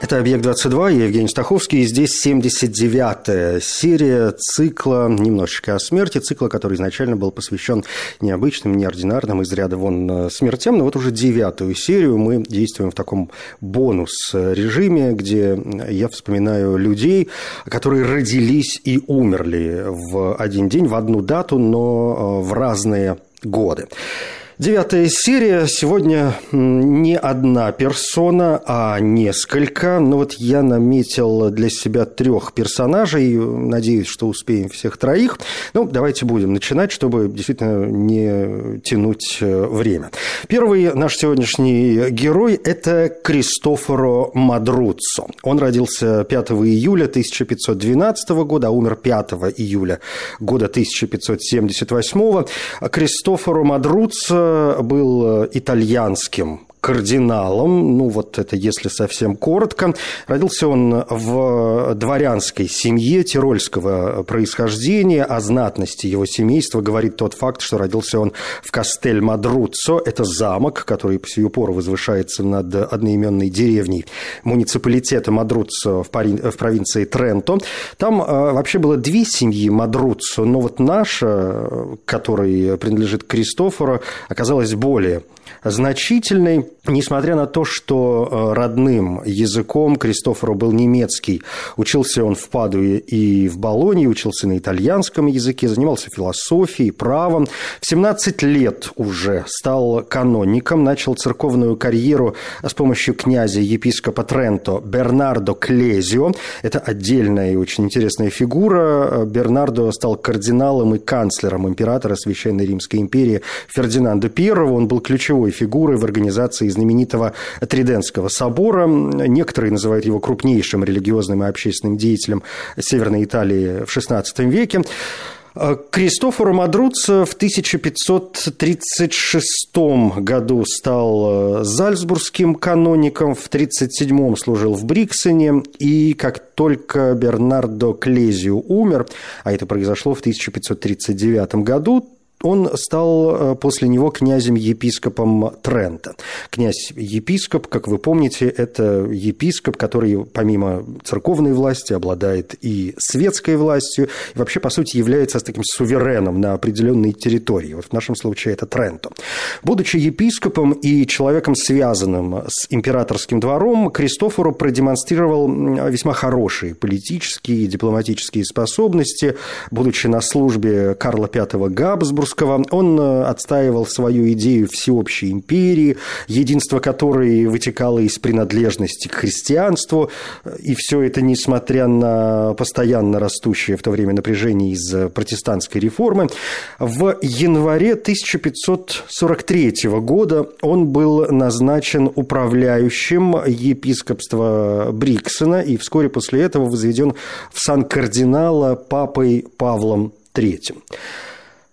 Это «Объект-22», я Евгений Стаховский, и здесь 79-я серия цикла «Немножечко о смерти», цикла, который изначально был посвящен необычным, неординарным, из ряда вон э, смертям, но вот уже девятую серию мы действуем в таком бонус-режиме, где я вспоминаю людей, которые родились и умерли в один день, в одну дату, но э, в разные годы. Девятая серия. Сегодня не одна персона, а несколько. Но вот я наметил для себя трех персонажей. Надеюсь, что успеем всех троих. Ну, давайте будем начинать, чтобы действительно не тянуть э, время. Первый наш сегодняшний герой – это Кристофоро Мадруццо. Он родился 5 июля 1512 года, а умер 5 июля года 1578. Кристофоро Мадруццо был итальянским кардиналом, ну вот это если совсем коротко. Родился он в дворянской семье тирольского происхождения. О знатности его семейства говорит тот факт, что родился он в Кастель-Мадруццо. Это замок, который по сию пору возвышается над одноименной деревней муниципалитета Мадруццо в, Пари... в провинции Тренто. Там э, вообще было две семьи Мадруццо, но вот наша, которой принадлежит Кристофору, оказалась более значительной, несмотря на то, что э, родным языком Кристофору был немецкий. Учился он в Падуе и в Болонии, учился на итальянском языке, занимался философией, правом. В 17 лет уже стал каноником, начал церковную карьеру с помощью князя епископа Тренто Бернардо Клезио. Это отдельная и очень интересная фигура. Бернардо стал кардиналом и канцлером императора Священной Римской империи Фердинанда I. Он был ключевой ключевой фигурой в организации знаменитого Триденского собора. Некоторые называют его крупнейшим религиозным и общественным деятелем Северной Италии в XVI веке. Кристофоро Мадруццо в 1536 году стал зальцбургским каноником, в 1937 служил в Бриксене, и как только Бернардо Клезио умер, а это произошло в 1539 году, он стал э, после него князем-епископом Трента. Князь-епископ, как вы помните, это епископ, который помимо церковной власти обладает и светской властью, и вообще, по сути, является таким сувереном на определенной территории. Вот в нашем случае это Тренто. Будучи епископом и человеком, связанным с императорским двором, Кристофору продемонстрировал весьма хорошие политические и дипломатические способности. Будучи на службе Карла V Габсбург, Петербургского. Он э, отстаивал свою идею всеобщей империи, единство которой вытекало из принадлежности к христианству. И все это несмотря на постоянно растущее в то время напряжение из протестантской реформы. В январе 1543 года он был назначен управляющим епископства Бриксона и вскоре после этого возведен в сан кардинала папой Павлом III.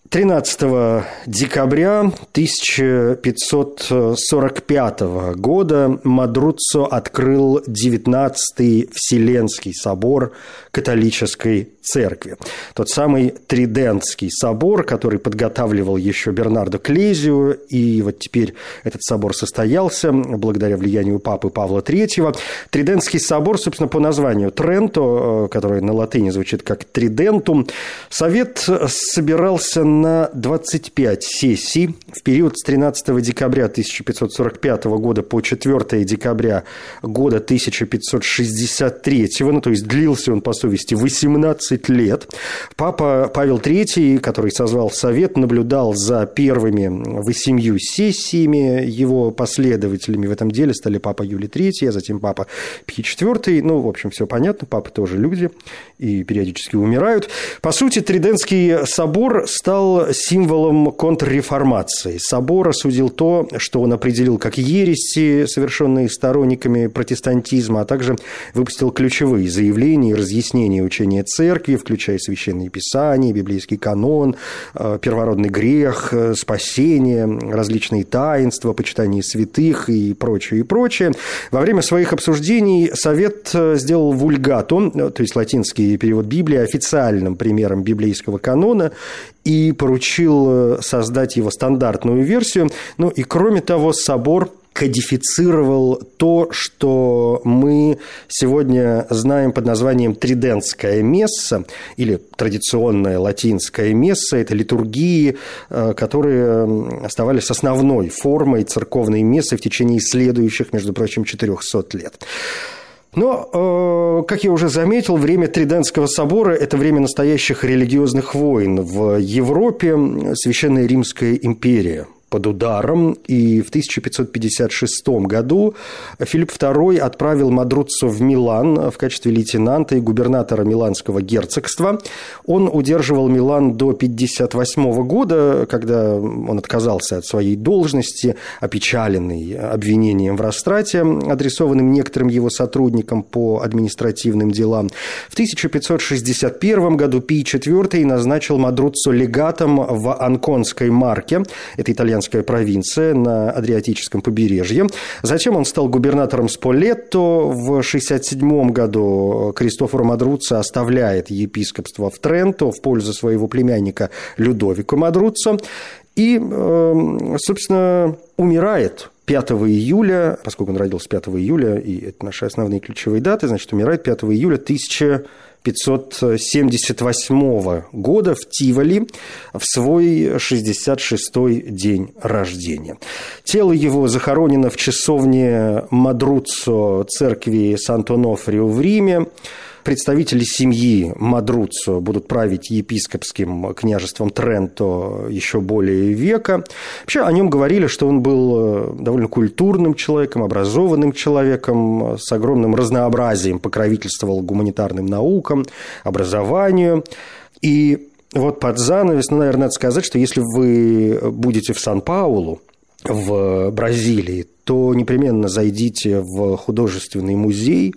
13 декабря 1545 года Мадруццо открыл 19-й Вселенский собор католической церкви. Тот самый Тридентский собор, который подготавливал еще Бернардо Клезио, и вот теперь этот собор состоялся благодаря влиянию папы Павла III. Тридентский собор, собственно, по названию Тренто, который на латыни звучит как Тридентум, совет собирался на 25 сессий в период с 13 декабря 1545 года по 4 декабря года 1563, ну, то есть длился он, по совести, 18 лет. Папа Павел III, который созвал совет, наблюдал за первыми восемью сессиями. Его последователями в этом деле стали папа Юлий III, а затем папа Пий IV. Ну, в общем, все понятно, папы тоже люди и периодически умирают. По сути, Триденский собор стал символом контрреформации. Собор осудил то, что он определил как ереси, совершенные сторонниками протестантизма, а также выпустил ключевые заявления и разъяснения учения церкви, включая священные писания, библейский канон, э, первородный грех, э, спасение, различные таинства, почитание святых и прочее, и прочее. Во время своих обсуждений Совет э, сделал вульгату, то есть латинский перевод Библии, официальным примером библейского канона и поручил создать его стандартную версию. Ну и кроме того, собор кодифицировал то, что мы сегодня знаем под названием тридентская месса или традиционная латинская месса. Это литургии, э, которые оставались основной формой церковной мессы в течение следующих, между прочим, 400 лет. Но, э, как я уже заметил, время Тридентского собора – это время настоящих религиозных войн. В Европе Священная Римская империя – под ударом, и в 1556 году Филипп II отправил Мадруццо в Милан в качестве лейтенанта и губернатора Миланского герцогства. Он удерживал Милан до 1958 года, когда он отказался от своей должности, опечаленный обвинением в растрате, адресованным некоторым его сотрудникам по административным делам. В 1561 году Пий IV назначил Мадруццо легатом в Анконской марке, это итальянская итальянская провинция на Адриатическом побережье. Затем он стал губернатором Сполетто. В 1967 году Кристофоро Мадруццо оставляет епископство в Тренто в пользу своего племянника Людовико Мадруццо. И, эм, собственно, умирает 5 июля, поскольку он родился 5 июля, и это наши основные ключевые даты, значит, умирает 5 июля 1000 1578 года в Тиволи в свой 66-й день рождения. Тело его захоронено в часовне Мадруццо церкви Сант-Онофрио в Риме представители семьи Мадруццо будут править епископским княжеством Тренто еще более века. Вообще о нем говорили, что он был э, довольно культурным человеком, образованным человеком, с огромным разнообразием, покровительствовал гуманитарным наукам, образованию. И вот под занавес, ну, наверное, надо сказать, что если вы будете в Сан-Паулу, в Бразилии, то непременно зайдите в художественный музей,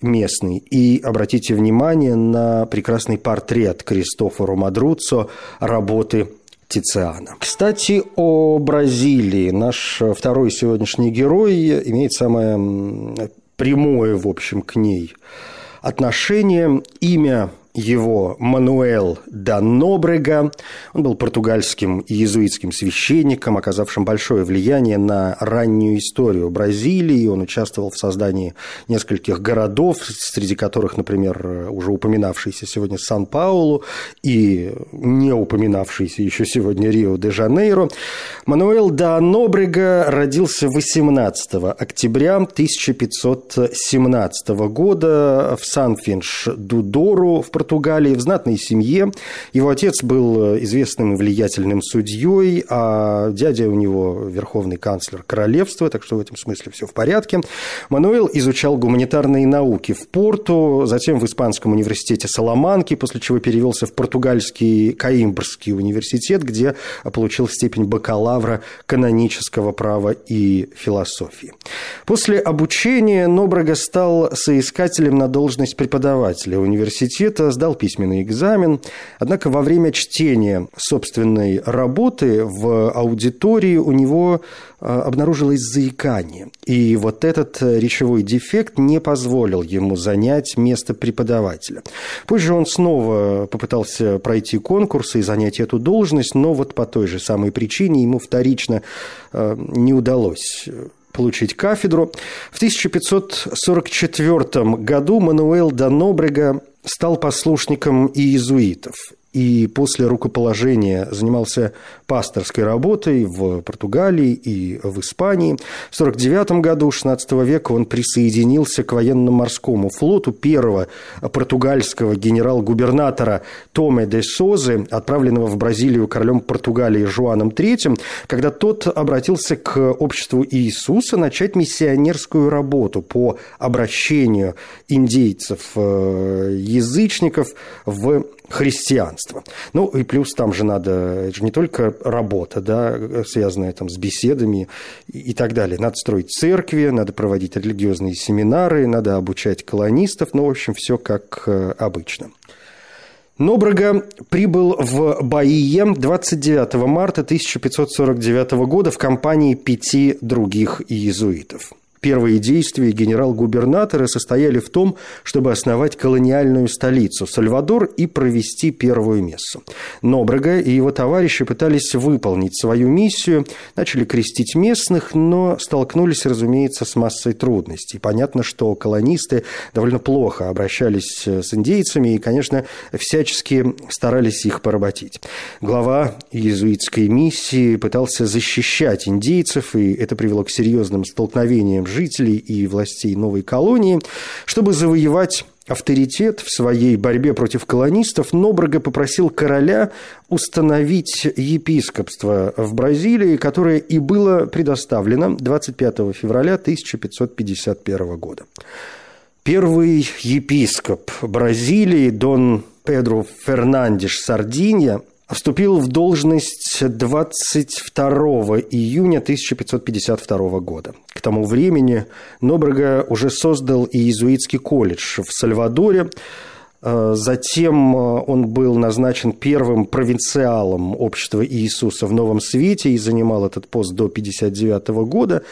местный. И обратите внимание на прекрасный портрет Кристофоро Мадруццо работы Тициана. Кстати, о Бразилии. Наш второй сегодняшний герой имеет самое прямое, в общем, к ней отношение. Имя его Мануэл да Нобрега. Он был португальским иезуитским священником, оказавшим большое влияние на раннюю историю Бразилии. Он участвовал в создании нескольких городов, среди которых, например, уже упоминавшийся сегодня Сан-Паулу и не упоминавшийся еще сегодня Рио-де-Жанейро. Мануэл да Нобрега родился 18 октября 1517 года в Сан-Финш-Дудору в Португалии в знатной семье. Его отец был э, известным и влиятельным судьей, а дядя у него верховный канцлер королевства, так что в этом смысле все в порядке. Мануэл изучал гуманитарные науки в Порту, затем в Испанском университете Саламанки, после чего перевелся в португальский Каимбрский университет, где получил степень бакалавра канонического права и философии. После обучения Нобрага стал соискателем на должность преподавателя университета, сдал письменный экзамен. Однако во время чтения собственной работы в аудитории у него э, обнаружилось заикание. И вот этот речевой дефект не позволил ему занять место преподавателя. Позже он снова попытался пройти конкурсы и занять эту должность, но вот по той же самой причине ему вторично э, не удалось получить кафедру. В 1544 году Мануэл Данобрега стал послушником иезуитов и после рукоположения занимался пасторской работой в Португалии и в Испании. В 1949 году XVI века он присоединился к военно-морскому флоту первого португальского генерал-губернатора Томе де Созы, отправленного в Бразилию королем Португалии Жуаном III, когда тот обратился к обществу Иисуса начать миссионерскую работу по обращению индейцев, э, в христианство. Ну и плюс там же надо, это же не только работа, да, связанная там с беседами и, так далее. Надо строить церкви, надо проводить религиозные семинары, надо обучать колонистов, ну, в общем, все как э, обычно. Нобрага прибыл в Баие 29 марта 1549 года в компании пяти других иезуитов. Первые действия генерал-губернатора состояли в том, чтобы основать колониальную столицу Сальвадор и провести первую мессу. Нобрага и его товарищи пытались выполнить свою миссию, начали крестить местных, но столкнулись, разумеется, с массой трудностей. Понятно, что колонисты довольно плохо обращались с индейцами и, конечно, всячески старались их поработить. Глава иезуитской миссии пытался защищать индейцев, и это привело к серьезным столкновениям жителей и властей новой колонии, чтобы завоевать авторитет в своей борьбе против колонистов, Нобрага попросил короля установить епископство в Бразилии, которое и было предоставлено 25 февраля 1551 года. Первый епископ Бразилии, Дон Педро Фернандеш Сардинья, вступил в должность 22 июня 1552 года. К тому времени Нобрага уже создал иезуитский колледж в Сальвадоре, э, Затем э, он был назначен первым провинциалом общества Иисуса в Новом Свете и занимал этот пост до 1959 года.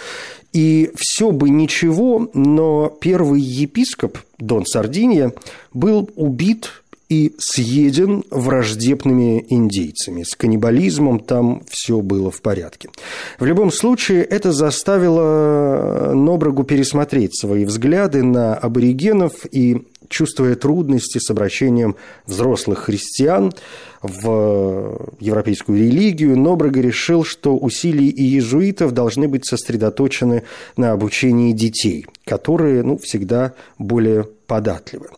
И все бы ничего, но первый епископ Дон Сардинья был убит и съеден враждебными индейцами. С каннибализмом там все было в порядке. В любом случае, это заставило Нобрагу пересмотреть свои взгляды на аборигенов и чувствуя трудности с обращением взрослых христиан в европейскую религию, Нобрага решил, что усилия иезуитов должны быть сосредоточены на обучении детей, которые ну, всегда более податливы.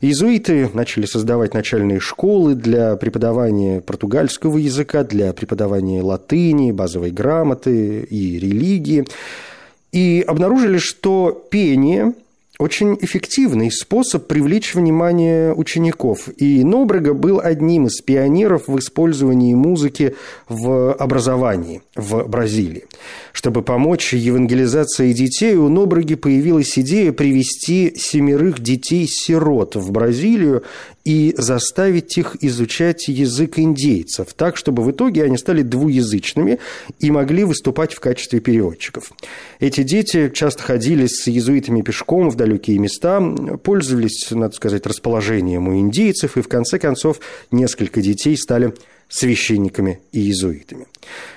Иезуиты начали создавать начальные школы для преподавания португальского языка, для преподавания латыни, базовой грамоты и религии. И обнаружили, что пение очень эффективный способ привлечь внимание учеников. И Нобрага был одним из пионеров в использовании музыки в образовании в Бразилии. Чтобы помочь евангелизации детей, у Нобраги появилась идея привести семерых детей-сирот в Бразилию и заставить их изучать язык индейцев, так, чтобы в итоге они стали двуязычными и могли выступать в качестве переводчиков. Эти дети часто ходили с иезуитами пешком в далекие места, пользовались, надо сказать, расположением у индейцев, и в конце концов несколько детей стали священниками и иезуитами.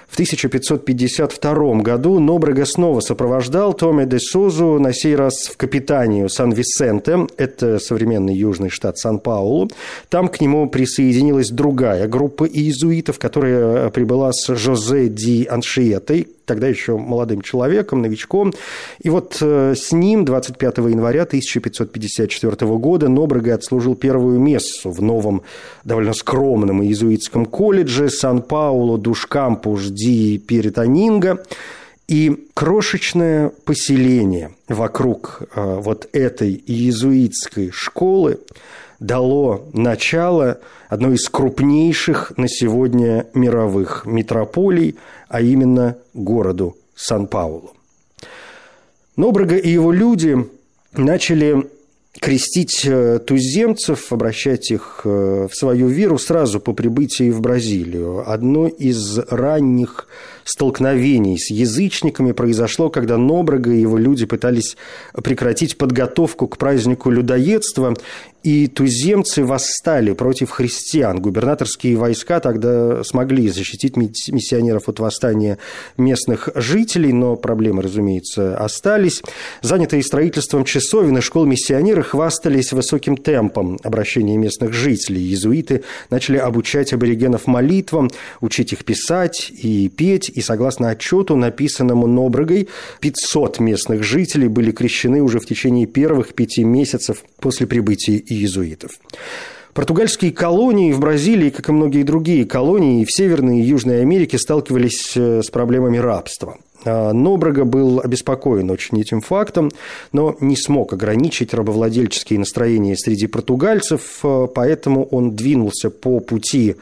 В 1552 году Нобрага снова сопровождал Томе де Созу, на сей раз в Капитанию Сан-Висенте, это современный южный штат Сан-Паулу. Там к нему присоединилась другая группа иезуитов, которая прибыла с Жозе Ди Аншиетой, тогда еще молодым человеком, новичком. И вот э, с ним 25 января 1554 года Нобрага отслужил первую мессу в новом, довольно скромном иезуитском колледже Сан-Паулу Душкампуш Ди Пеританинга. И крошечное поселение вокруг э, вот этой иезуитской школы дало начало одной из крупнейших на сегодня мировых метрополий, а именно городу Сан-Паулу. Нобрага и его люди начали крестить э, туземцев, обращать их э, в свою веру сразу по прибытии в Бразилию. Одно из ранних столкновений с язычниками произошло, когда Нобрага и его люди пытались прекратить подготовку к празднику людоедства, и туземцы восстали против христиан. Губернаторские войска тогда смогли защитить миссионеров от восстания местных жителей, но проблемы, разумеется, остались. Занятые строительством часовен и школ миссионеры хвастались высоким темпом обращения местных жителей. Иезуиты начали обучать аборигенов молитвам, учить их писать и петь, и согласно отчету, написанному Нобрагой, 500 местных жителей были крещены уже в течение первых пяти месяцев после прибытия иезуитов. Португальские колонии в Бразилии, как и многие другие колонии в Северной и Южной Америке, сталкивались э, с проблемами рабства. А, Нобрага был обеспокоен очень этим фактом, но не смог ограничить рабовладельческие настроения среди португальцев, а, поэтому он двинулся по пути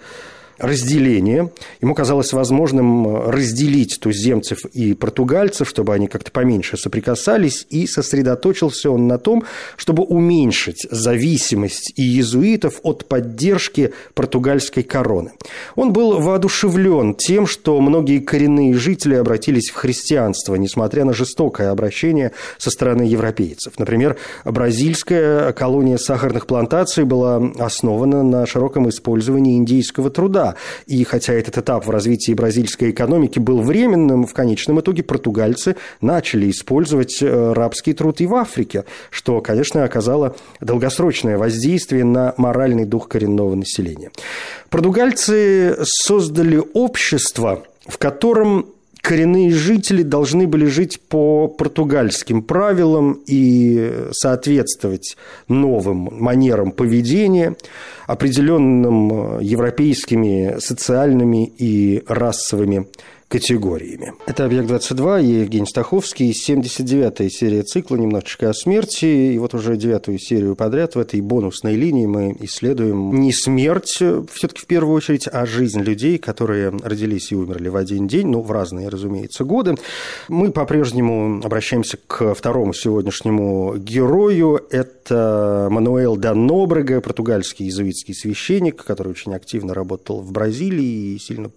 разделение. Ему казалось возможным э, разделить туземцев и португальцев, чтобы они как-то поменьше соприкасались, и сосредоточился он на том, чтобы уменьшить зависимость иезуитов от поддержки португальской короны. Он был воодушевлен тем, что многие коренные жители обратились в христианство, несмотря на жестокое обращение со стороны европейцев. Например, бразильская колония сахарных плантаций была основана на широком использовании индийского труда, и хотя этот этап в развитии бразильской экономики был временным, в конечном итоге португальцы начали использовать э, рабский труд и в Африке, что, конечно, оказало долгосрочное воздействие на моральный дух коренного населения. Португальцы создали общество, в котором коренные жители должны были жить по португальским правилам и соответствовать новым манерам поведения, определенным европейскими социальными и расовыми категориями. Это «Объект-22», я Евгений Стаховский, 79-я серия цикла «Немножечко о смерти». И вот уже девятую серию подряд в этой бонусной линии мы исследуем не смерть все-таки в первую очередь, а жизнь людей, которые родились и умерли в один день, ну, в разные, разумеется, годы. Мы по-прежнему обращаемся к второму сегодняшнему герою. Это Мануэл Данобрега, португальский иезуитский священник, который очень активно работал в Бразилии и сильно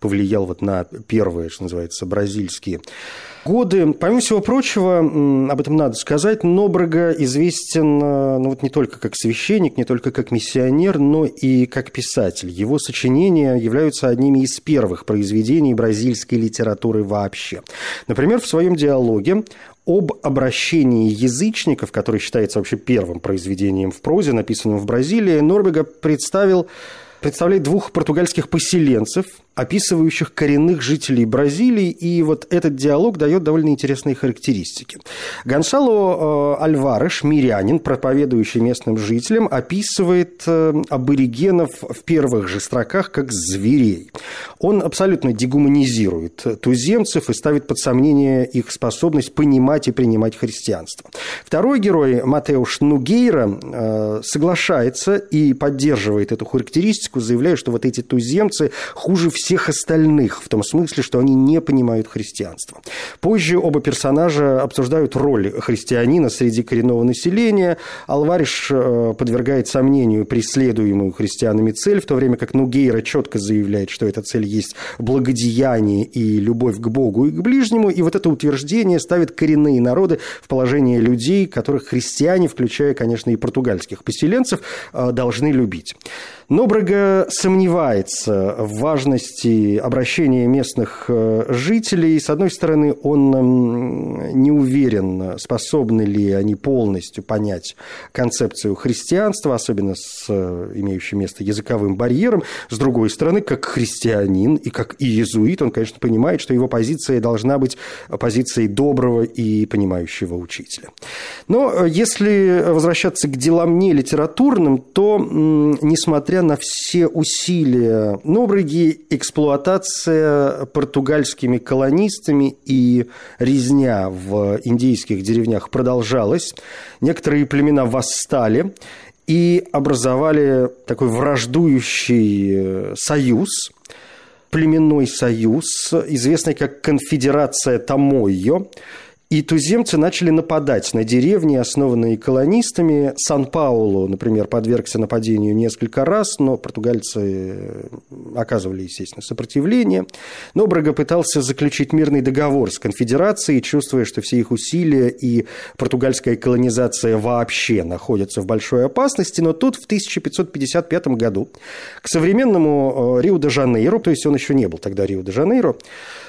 повлиял вот на первые, что называется, бразильские годы. Помимо всего прочего, об этом надо сказать, Нобрага известен э, ну, вот не только как священник, не только как миссионер, но и как писатель. Его сочинения являются одними из первых произведений бразильской литературы вообще. Например, в своем диалоге об обращении язычников, который считается вообще первым произведением в прозе, написанным в Бразилии, Норбега представил представляет двух португальских поселенцев – описывающих коренных жителей Бразилии, и вот этот диалог дает довольно интересные характеристики. Гонсало э, Альвареш, мирянин, проповедующий местным жителям, описывает э, аборигенов в первых же строках как зверей. Он абсолютно дегуманизирует туземцев и ставит под сомнение их способность понимать и принимать христианство. Второй герой, Матеуш Нугейра, э, соглашается и поддерживает эту характеристику, заявляя, что вот эти туземцы хуже всех всех остальных, в том смысле, что они не понимают христианство. Позже оба персонажа обсуждают роль христианина среди коренного населения. Алвариш э, подвергает сомнению преследуемую христианами цель, в то время как Нугейра четко заявляет, что эта цель есть благодеяние и любовь к Богу и к ближнему. И вот это утверждение ставит коренные народы в положение людей, которых христиане, включая, конечно, и португальских поселенцев, э, должны любить. Но Брага сомневается в важности обращения местных э, жителей. С одной стороны, он не уверен, способны ли они полностью понять концепцию христианства, особенно с э, имеющим место языковым барьером. С другой стороны, как христианин и как иезуит, он, конечно, понимает, что его позиция должна быть позицией доброго и понимающего учителя. Но э, если возвращаться к делам не литературным, то, несмотря несмотря на все усилия Нобрыги, эксплуатация португальскими колонистами и резня в индийских деревнях продолжалась. Некоторые племена восстали и образовали такой враждующий э, союз, племенной союз, известный как Конфедерация Тамойо, и туземцы начали нападать на деревни, основанные колонистами. Сан-Паулу, например, подвергся нападению несколько раз, но португальцы э, оказывали, естественно, сопротивление. Но Брага пытался заключить мирный договор с конфедерацией, чувствуя, что все их усилия и португальская колонизация вообще находятся в большой опасности. Но тут в 1555 году к современному э, Рио-де-Жанейро, то есть он еще не был тогда Рио-де-Жанейро,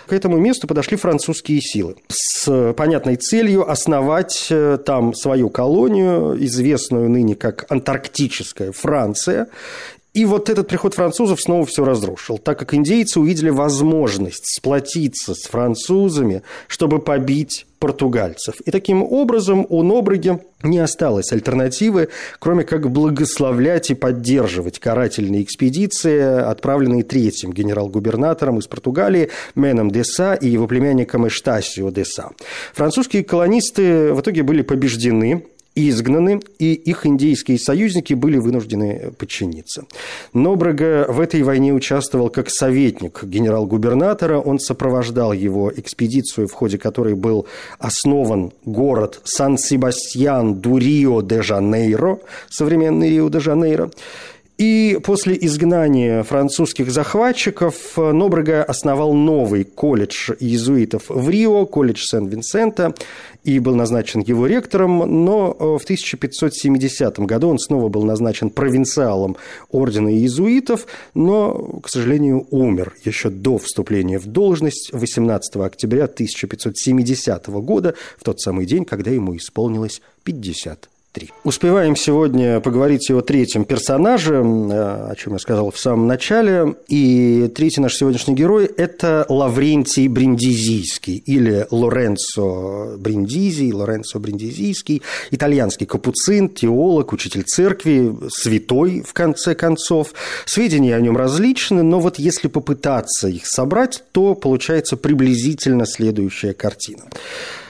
к этому месту подошли французские силы с понятной целью основать э, там свою колонию, известную ныне как Антарктическая Франция, И вот этот приход французов снова все разрушил, так как индейцы увидели возможность сплотиться с французами, чтобы побить португальцев. И таким образом у Нобреги не осталось альтернативы, кроме как благословлять и поддерживать карательные экспедиции, отправленные третьим генерал-губернатором из Португалии Меном Деса и его племянником Эштасио Деса. Французские колонисты в итоге были побеждены, изгнаны, и их индейские союзники были вынуждены подчиниться. Нобрага в этой войне участвовал как советник генерал-губернатора. Он сопровождал его экспедицию, в ходе которой был основан город Сан-Себастьян-ду-Рио-де-Жанейро, современный Рио-де-Жанейро. И после изгнания французских захватчиков Нобрага основал новый колледж иезуитов в Рио, колледж Сен-Винсента, и был назначен его ректором, но э, в 1570 году он снова был назначен провинциалом ордена иезуитов, но, к сожалению, умер еще до вступления в должность 18 октября 1570 года, в тот самый день, когда ему исполнилось 50 3. Успеваем сегодня поговорить о третьем персонаже, э, о чем я сказал в самом начале. И третий наш сегодняшний герой – это Лаврентий Бриндизийский или Лоренцо Бриндизи, Лоренцо Бриндизийский, итальянский капуцин, теолог, учитель церкви, святой, в конце концов. Сведения о нем различны, но вот если попытаться их собрать, то получается приблизительно следующая картина.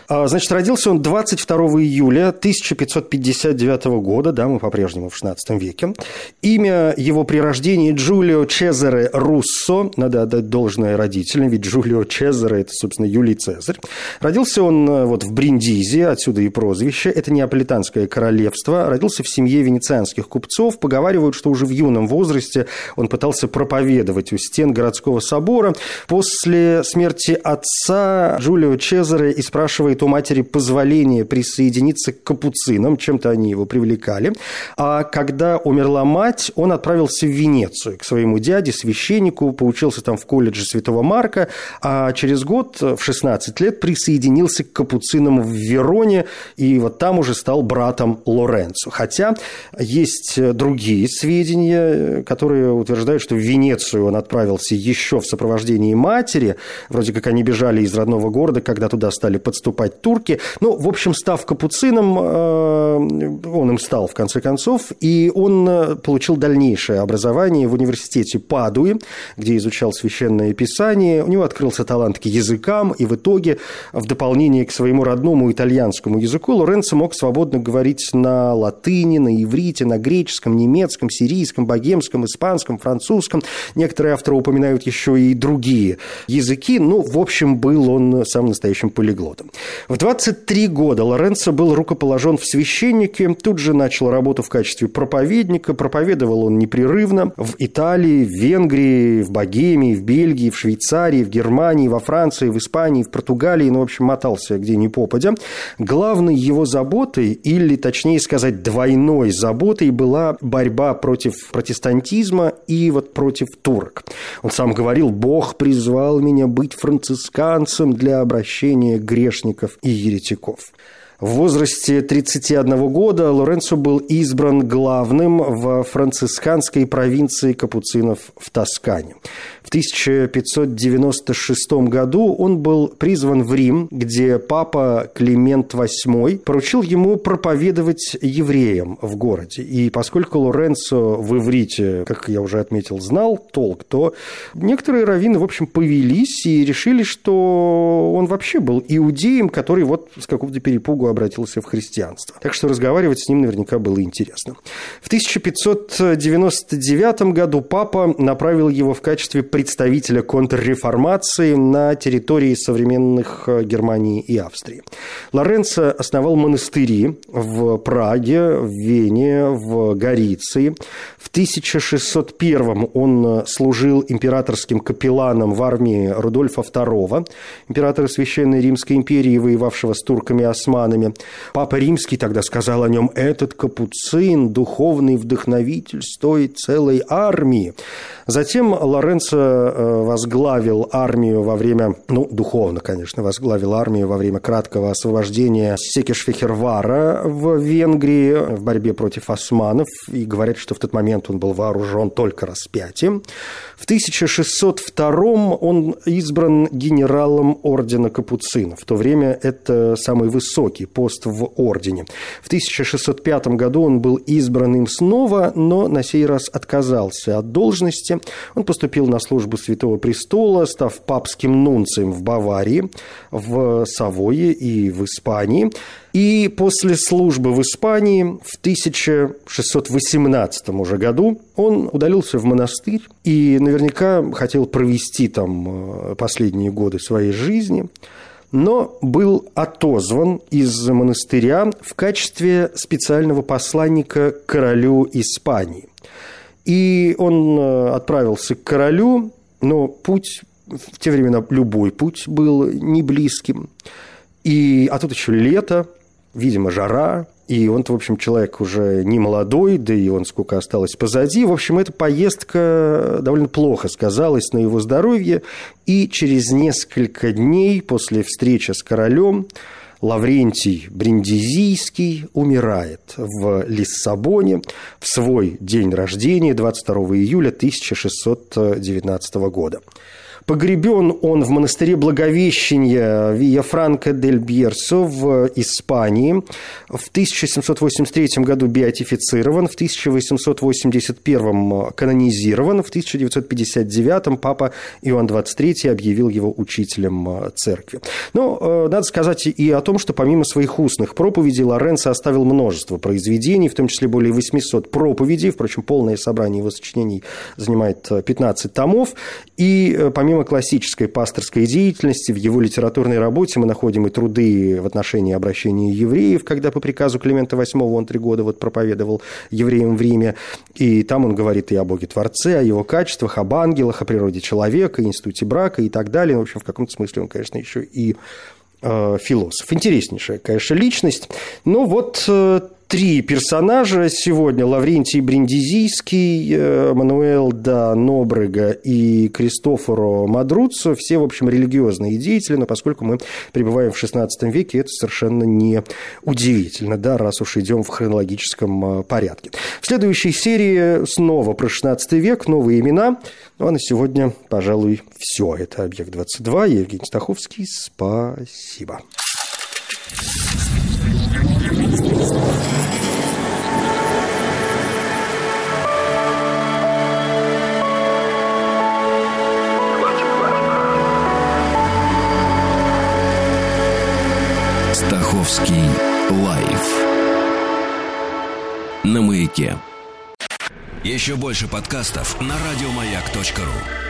А, значит, родился он 22 июля 1559 года, да, мы по-прежнему в 16 веке. Имя его при рождении Джулио Чезаре Руссо, надо отдать должное родителям, ведь Джулио Чезаре – это, собственно, Юлий Цезарь. Родился он э, вот в Бриндизе, отсюда и прозвище, это Неаполитанское королевство. Родился в семье венецианских купцов. Поговаривают, что уже в юном возрасте он пытался проповедовать у стен городского собора. После смерти отца Джулио Чезаре и спрашивает у матери позволение присоединиться к капуцинам, чем-то они его привлекали. А когда умерла мать, он отправился в Венецию к своему дяде, священнику, поучился там в колледже Святого Марка, а через год, в 16 лет, присоединился к капуцинам в Вероне, и вот там уже стал братом Лоренцо. Хотя есть другие сведения, которые утверждают, что в Венецию он отправился еще в сопровождении матери, вроде как они бежали из родного города, когда туда стали подступать принимать турки. Ну, в общем, став капуцином, э, он им стал в конце концов, и он э, получил дальнейшее образование в университете Падуи, где изучал священное писание. У него открылся талант к языкам, и в итоге, в дополнение к своему родному итальянскому языку, Лоренцо мог свободно говорить на латыни, на иврите, на греческом, немецком, сирийском, богемском, испанском, французском. Некоторые авторы упоминают еще и другие языки. Ну, в общем, был он самым настоящим полиглотом. В 23 года Лоренцо был рукоположен в священнике, тут же начал работу в качестве проповедника, проповедовал он непрерывно в Италии, в Венгрии, в Богемии, в Бельгии, в Швейцарии, в Германии, во Франции, в Испании, в Португалии, ну, в общем, мотался где ни попадя. Главной его заботой, или, точнее сказать, двойной заботой была борьба против протестантизма и вот против турок. Он сам говорил, «Бог призвал меня быть францисканцем для обращения грешников католиков и еретиков. В возрасте 31 года Лоренцо был избран главным в францисканской провинции капуцинов в Тоскане. В 1596 году он был призван в Рим, где папа Климент VIII поручил ему проповедовать евреям в городе. И поскольку Лоренцо в иврите, как я уже отметил, знал толк, то некоторые раввины, в общем, повелись и решили, что он вообще был иудеем, который вот с какого-то перепугу обратился в христианство. Так что разговаривать с ним наверняка было интересно. В 1599 году папа направил его в качестве представителя контрреформации на территории современных э, Германии и Австрии. Лоренцо основал монастыри в Праге, в Вене, в Гориции. В 1601 он э, служил императорским капелланом в армии Рудольфа II, императора Священной Римской империи, воевавшего с турками и османами. Папа Римский тогда сказал о нем, этот капуцин, духовный вдохновитель, стоит целой армии. Затем Лоренцо возглавил армию во время, ну, духовно, конечно, возглавил армию во время краткого освобождения Секешфехервара в Венгрии в борьбе против османов. И говорят, что в тот момент он был вооружен только распятием. В 1602 он избран генералом ордена Капуцинов. В то время это самый высокий пост в ордене. В 1605 году он был избран им снова, но на сей раз отказался от должности. Он поступил на службу Святого Престола, став папским нунцием в Баварии, в Савое и в Испании. И после службы в Испании в 1618 уже году он удалился в монастырь и наверняка хотел провести там э, последние годы своей жизни но был отозван из монастыря в качестве специального посланника королю Испании. И он э, отправился к королю, но путь в те времена любой путь был не близким. И, а тут еще лето, видимо, жара, и он, в общем, человек уже не молодой, да и он сколько осталось позади. В общем, эта поездка довольно плохо сказалась на его здоровье, и через несколько дней после встречи с королем Лаврентий Бриндизийский умирает в Лиссабоне в свой день рождения 22 июля 1619 года. Погребен он в монастыре Благовещения Вия Франко дель Бьерсо в Испании. В 1783 году беатифицирован, в 1881 канонизирован, в 1959 папа Иоанн XXIII объявил его учителем э, церкви. Но э, надо сказать и о том, что помимо своих устных проповедей Лоренцо оставил множество произведений, в том числе более 800 проповедей, впрочем, полное собрание его сочинений занимает 15 э, томов, и помимо помимо классической пасторской деятельности, в его литературной работе мы находим и труды в отношении обращения евреев, когда по приказу Климента VIII он три года вот проповедовал евреям в Риме, и там он говорит и о Боге Творце, о его качествах, об ангелах, о природе человека, институте брака и так далее. В общем, в каком-то смысле он, конечно, еще и э, философ. Интереснейшая, конечно, личность. Но вот э, три персонажа сегодня. Лаврентий Бриндизийский, э, Мануэл да Нобрега и Кристофоро Мадруццо. Все, в общем, религиозные деятели, но поскольку мы пребываем в XVI веке, это совершенно не удивительно, да, раз уж идем в хронологическом э, порядке. В следующей серии снова про XVI век, новые имена. Ну, а на сегодня, пожалуй, все. Это «Объект-22». Евгений Стаховский. Спасибо. Стаховский лайф на маяке. Еще больше подкастов на радиомаяк.ру.